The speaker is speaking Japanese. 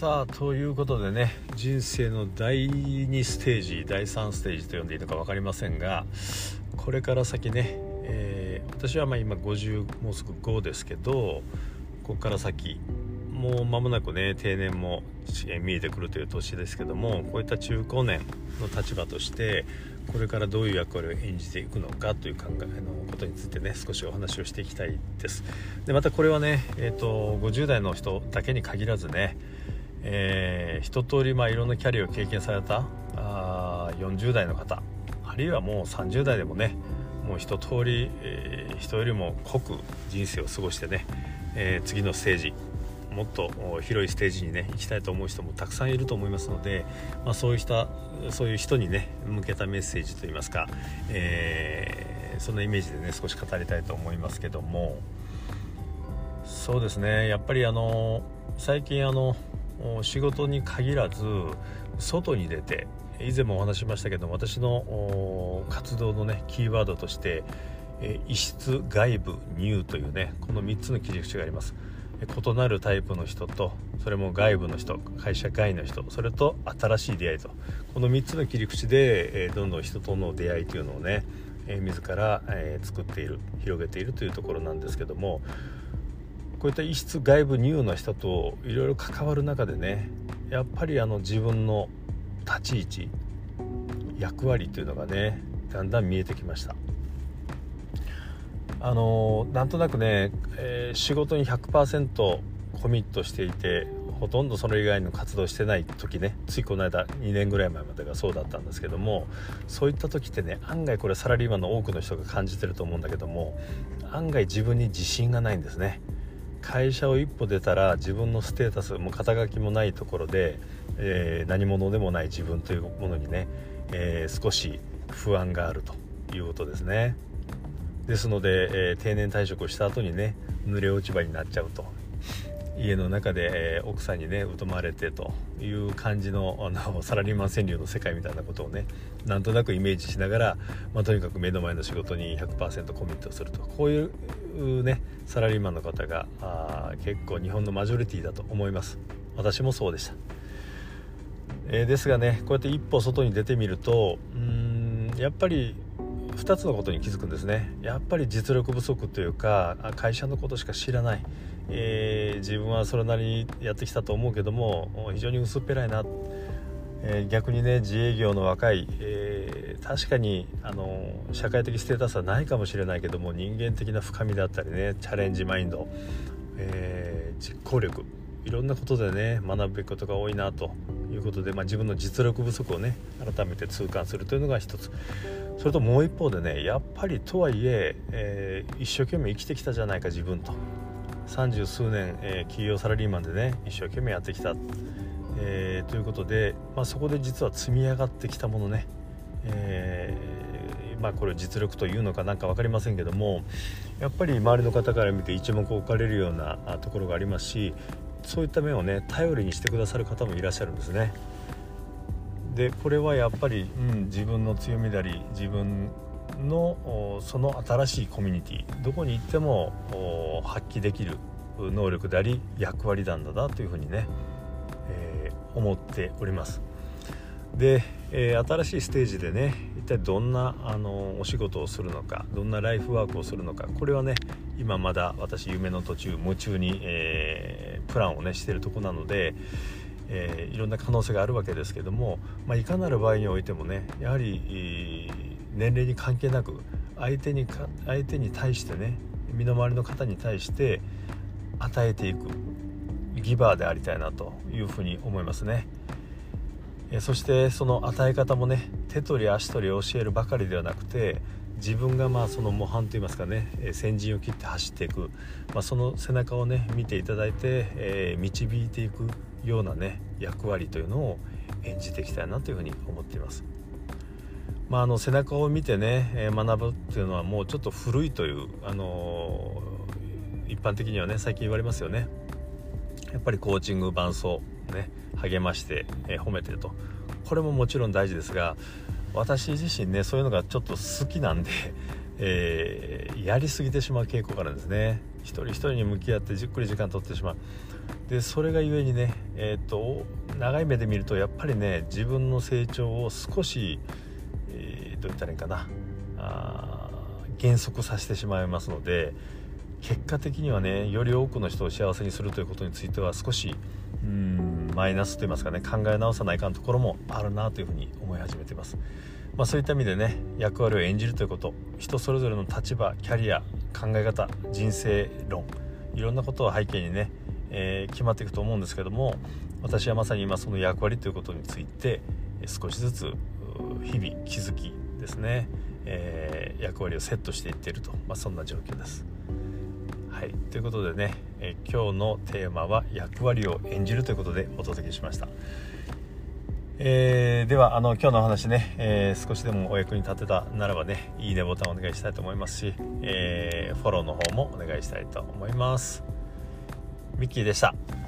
さあということでね人生の第2ステージ第3ステージと呼んでいいのか分かりませんがこれから先ね、えー、私はま今50もうすぐ5ですけどここから先もう間もなくね定年も見えてくるという年ですけどもこういった中高年の立場としてこれからどういう役割を演じていくのかという考えのことについてね少しお話をしていきたいです。でまたこれはね、えーと、50代の人だけに限らずね、えー、一通りまあいろんなキャリアを経験されたあ40代の方あるいはもう30代でもねもう一通り、えー、人よりも濃く人生を過ごしてね、えー、次のステージもっと広いステージにね行きたいと思う人もたくさんいると思いますので、まあ、そういう人そういう人にね向けたメッセージといいますか、えー、そんなイメージでね少し語りたいと思いますけどもそうですねやっぱりあの最近あの仕事に限らず外に出て以前もお話ししましたけど私の活動のねキーワードとして異質外部入というねこの3つの切り口があります。異なるタイプの人とそれも外部の人会社外の人それと新しい出会いとこの3つの切り口で、どんどん人との出会いというのをね、自ら、作っている広げているというところなんですけどもこういった異質外部ニューの人といろいろ関わる中でねやっぱりあの自分の立ち位置役割というのがねだんだん見えてきました。あのなんとなくね、えー、仕事に100%コミットしていてほとんどそれ以外の活動してない時ねついこの間2年ぐらい前までがそうだったんですけどもそういった時ってね案外これサラリーマンの多くの人が感じてると思うんだけども案外自分に自信がないんですね会社を一歩出たら自分のステータスも肩書きもないところで、えー、何者でもない自分というものにね、えー、少し不安があるということですね。ですので、えー、定年退職をした後にね濡れ落ち葉になっちゃうと家の中で、えー、奥さんにね疎まれてという感じのあの サラリーマン川柳の世界みたいなことをねなんとなくイメージしながら、まあ、とにかく目の前の仕事に100%コミットするとこういうねサラリーマンの方があ結構日本のマジョリティだと思います。私もそうでした、えー、ですがねこうやって一歩外に出てみるとうんやっぱり2つのことに気づくんですね。やっぱり実力不足というか会社のことしか知らない、えー、自分はそれなりにやってきたと思うけども非常に薄っぺらいな、えー、逆にね自営業の若い、えー、確かにあの社会的ステータスはないかもしれないけども人間的な深みだったりねチャレンジマインド、え実行力いろんなことでね学ぶべきことが多いなということで、まあ、自分の実力不足をね改めて痛感するというのが一つ。それともう一方でねやっぱりとはいええー、一生懸命生きてきたじゃないか自分と。三十数年、えー、企業サラリーマンでね一生懸命やってきた、えー、ということで、まあ、そこで実は積み上がってきたものね、えー、まあ、これ実力というのか何か分かりませんけどもやっぱり周りの方から見て一目置かれるようなところがありますしそういった面をね頼りにしてくださる方もいらっしゃるんですね。でこれはやっぱり、うん、自分の強みであり自分のその新しいコミュニティどこに行っても発揮できる能力であり役割なんだなというふうにね、えー、思っております。で、えー、新しいステージでね一体どんなあのお仕事をするのかどんなライフワークをするのかこれはね今まだ私夢の途中夢中に、えー、プランをねしてるとこなので、えー、いろんな可能性があるわけですけども、まあ、いかなる場合においてもねやはり年齢に関係なく相手にか相手に対してね身の回りの方に対して与えていくギバーでありたいなというふうに思いますね。えそしてその与え方もね手取り足取り教えるばかりではなくて自分がまあその模範といいますかね先陣を切って走っていく、まあ、その背中をね見ていただいて、えー、導いていくようなね役割というのを演じていきたいなというふうに思っています。まあ、あの背中を見てね、え、学ぶっていうのはもうちょっと古いという、あの、一般的にはね最近言われますよね。やっぱりコーチング伴走ね励まして、え、褒めてると。これももちろん大事ですが私自身ねそういうのがちょっと好きなんで、えー、やりすぎてしまう傾向があるんですね。一人一人に向き合ってじっくり時間取ってしまう。でそれがゆえにね、えーと、長い目で見るとやっぱりね自分の成長を少し、どう言ったらいいかなあ減速させてしまいますので結果的にはねより多くの人を幸せにするということについては少しうんマイナスといいますかね考え直さないかんところもあるなというふうに思い始めています。まあ、そういった意味でね役割を演じるということ人それぞれの立場キャリア考え方人生論いろんなことを背景にね、えー、決まっていくと思うんですけども私はまさに今その役割ということについて少しずつ日々気づきですね、えー、役割をセットしていっていると、まあ、そんな状況です。はい、ということでね、えー、今日のテーマは役割を演じるということでお届けしました。えー、ではあの今日のお話ね、えー、少しでもお役に立てたならばねいいねボタンお願いしたいと思いますし、えー、フォローの方もお願いしたいと思います。ミッキーでした。